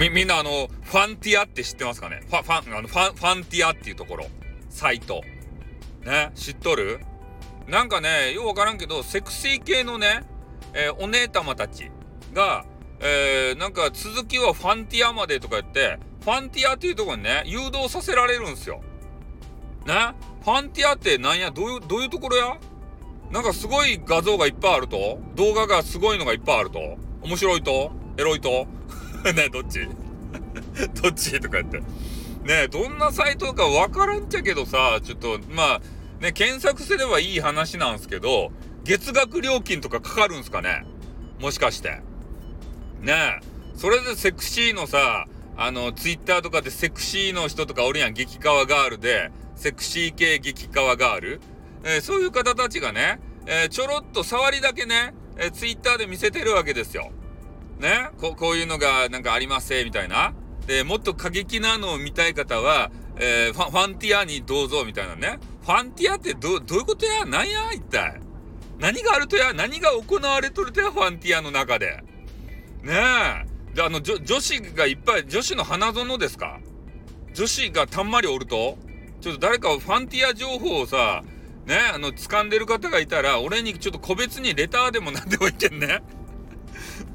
み、みんなあの、ファンティアって知ってますかね？ファ、ファン、あの、ファン、ファンティアっていうところ。サイト。ね、知っとる？なんかね、ようわからんけど、セクシー系のね、えー、お姉様たちが、えー、なんか続きはファンティアまでとか言って、ファンティアっていうところにね、誘導させられるんすよ。ね？ファンティアってなんや？どういう、どういうところや？なんかすごい画像がいっぱいあると？動画がすごいのがいっぱいあると？面白いと？エロいと？ねどっち？どっち？とか言って。ねどんなサイトかわからんちゃけどさ、ちょっと、まあ、ね、検索すればいい話なんすけど、月額料金とかかかるんすかね？もしかして。ねえ。それでセクシーのさ、あの、ツイッターとかでセクシーの人とかおるやん。激カワガールで、セクシー系激カワガール。えー、そういう方たちがね、えー、ちょろっと触りだけね、えー、ツイッターで見せてるわけですよ。ねここういうのがなんかありますみたいな。で、もっと過激なのを見たい方は、えー、ファファンティアにどうぞみたいなね。ファンティアってどどういうことや？なんや？一体。何があるとや？何が行われとるとや？ファンティアの中で。ねえ。で、あの、女子がいっぱい、女子の花園ですか？女子がたんまりおると？ちょっと誰かファンティア情報をさ、ね、あの、掴んでる方がいたら、俺にちょっと個別にレターでも何でもいいけんね。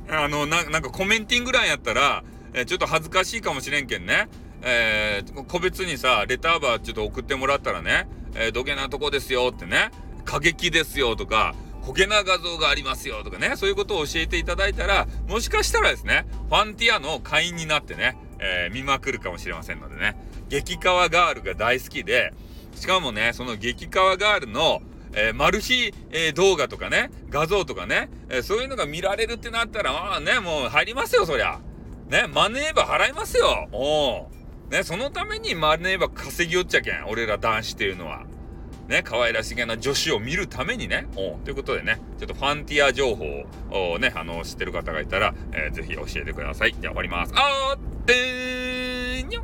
あの、な、なんかコメンティング欄やったら、えー、ちょっと恥ずかしいかもしれんけんね。えー、個別にさ、レターバーちょっと送ってもらったらね、えー、どげなとこですよってね、過激ですよとか、こげな画像がありますよとかね、そういうことを教えていただいたら、もしかしたらですね、ファンティアの会員になってね、えー、見まくるかもしれませんのでね、激カワガールが大好きで、しかもね、その激カワガールの、えー、マル秘、えー、動画とかね、画像とかね、えー、そういうのが見られるってなったら、まあね、もう入りますよ、そりゃ。ね、マネーバ払いますよ。おね、そのためにマネーバ稼ぎよっちゃけん、俺ら男子っていうのは。ね、可愛らしげな女子を見るためにね、おということでね、ちょっとファンティア情報をね、あの、知ってる方がいたら、えー、ぜひ教えてください。じゃあ終わります。あーてーにょ